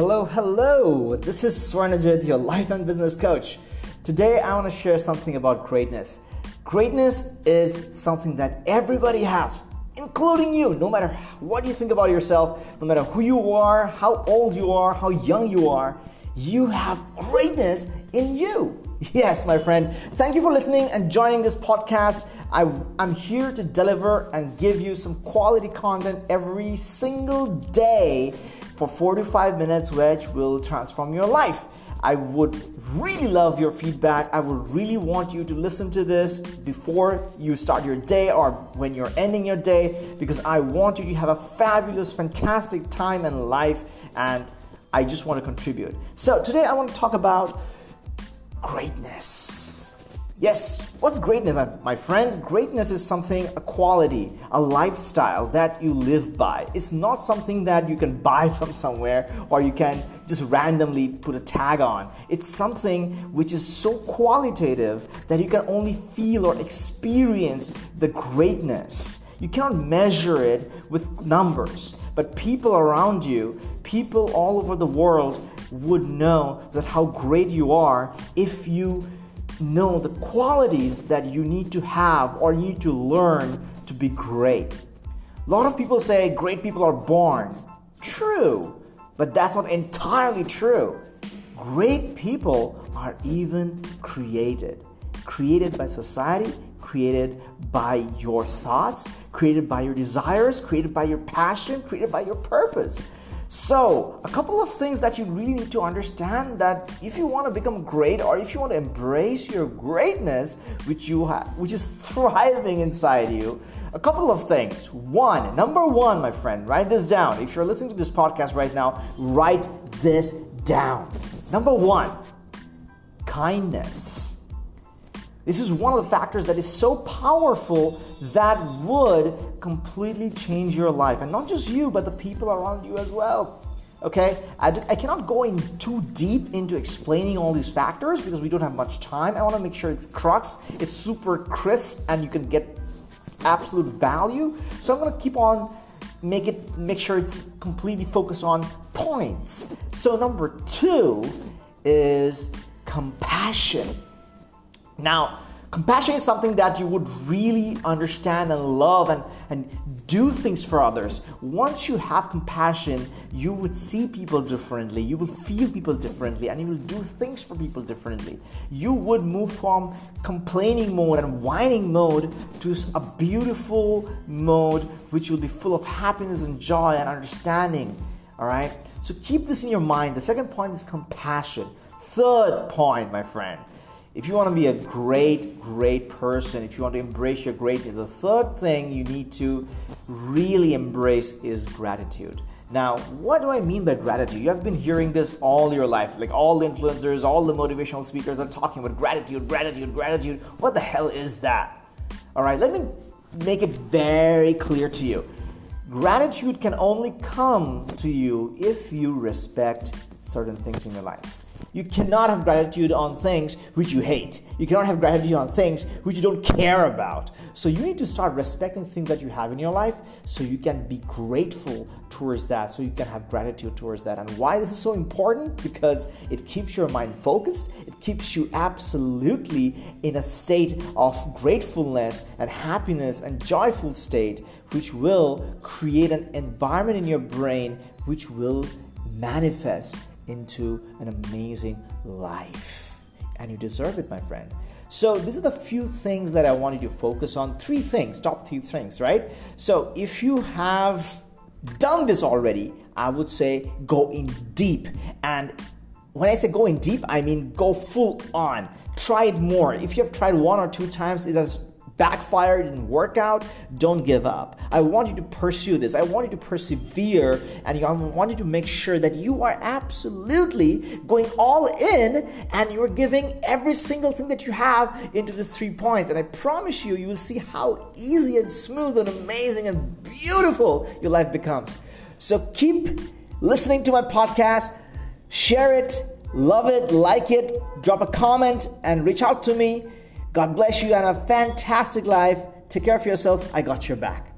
hello, hello. This is Swarnajit, your life and business coach. Today, I want to share something about greatness. Greatness is something that everybody has, including you, no matter what you think about yourself, no matter who you are, how old you are, how young you are, you have greatness in you. Yes, my friend. Thank you for listening and joining this podcast. I, am here to deliver and give you some quality content every single day for four to five minutes, which will transform your life. I would really love your feedback. I would really want you to listen to this before you start your day or when you're ending your day because I want you to have a fabulous, fantastic time in life and I just want to contribute. So, today I want to talk about greatness. Yes, what's greatness, my friend? Greatness is something, a quality, a lifestyle that you live by. It's not something that you can buy from somewhere or you can just randomly put a tag on. It's something which is so qualitative that you can only feel or experience the greatness. You cannot measure it with numbers, but people around you, people all over the world, would know that how great you are if you know the qualities that you need to have or you need to learn to be great. A lot of people say great people are born. True, but that's not entirely true. Great people are even created. Created by society, created by your thoughts, created by your desires, created by your passion, created by your purpose. So, a couple of things that you really need to understand that if you want to become great or if you want to embrace your greatness which you have which is thriving inside you, a couple of things. One, number 1, my friend, write this down. If you're listening to this podcast right now, write this down. Number 1, kindness. This is one of the factors that is so powerful that would completely change your life. And not just you, but the people around you as well. Okay, I, I cannot go in too deep into explaining all these factors because we don't have much time. I want to make sure it's crux, it's super crisp, and you can get absolute value. So I'm going to keep on make it make sure it's completely focused on points. So number 2 is compassion. Now, compassion is something that you would really understand and love and, and do things for others. Once you have compassion, you would see people differently, you will feel people differently, and you will do things for people differently. You would move from complaining mode and whining mode to a beautiful mode which will be full of happiness and joy and understanding. All right? So keep this in your mind. The second point is compassion. Third point, my friend if you want to be a great, great person, if you want to embrace your greatness, the third thing you need to really embrace is gratitude. Now, what do I mean by gratitude? You have been hearing this all your life. Like all influencers, all the motivational speakers are talking about gratitude, gratitude, gratitude. What the hell is that? All right, let me make it very clear to you. Gratitude can only come to you if you respect certain things in your life. You cannot have gratitude on things which you hate. You cannot have gratitude on things which you don't care about. So you need to start respecting things that you have in your life so you can be grateful towards that, so you can have gratitude towards that. And why this is so important? Because it keeps your mind focused, it keeps you absolutely in a state of gratefulness and happiness and joyful state, which will create an environment in your brain which will manifest into an amazing life. And you deserve it, my friend. So, these are the few things that I wanted to focus on. Three things, top three things, right? So, if you have done this already, I would say go in deep. And when I say go in deep, I mean go full on. Try it more. If you have tried one or two times, it has backfired, didn't work out, don't give up. I want you to pursue this. I want you to persevere and I want you to make sure that you are absolutely going all in and you're giving every single thing that you have into the three points. And I promise you, you will see how easy and smooth and amazing and beautiful your life becomes. So keep listening to my podcast, share it, love it, like it, drop a comment, and reach out to me. God bless you and a fantastic life. Take care of yourself. I got your back.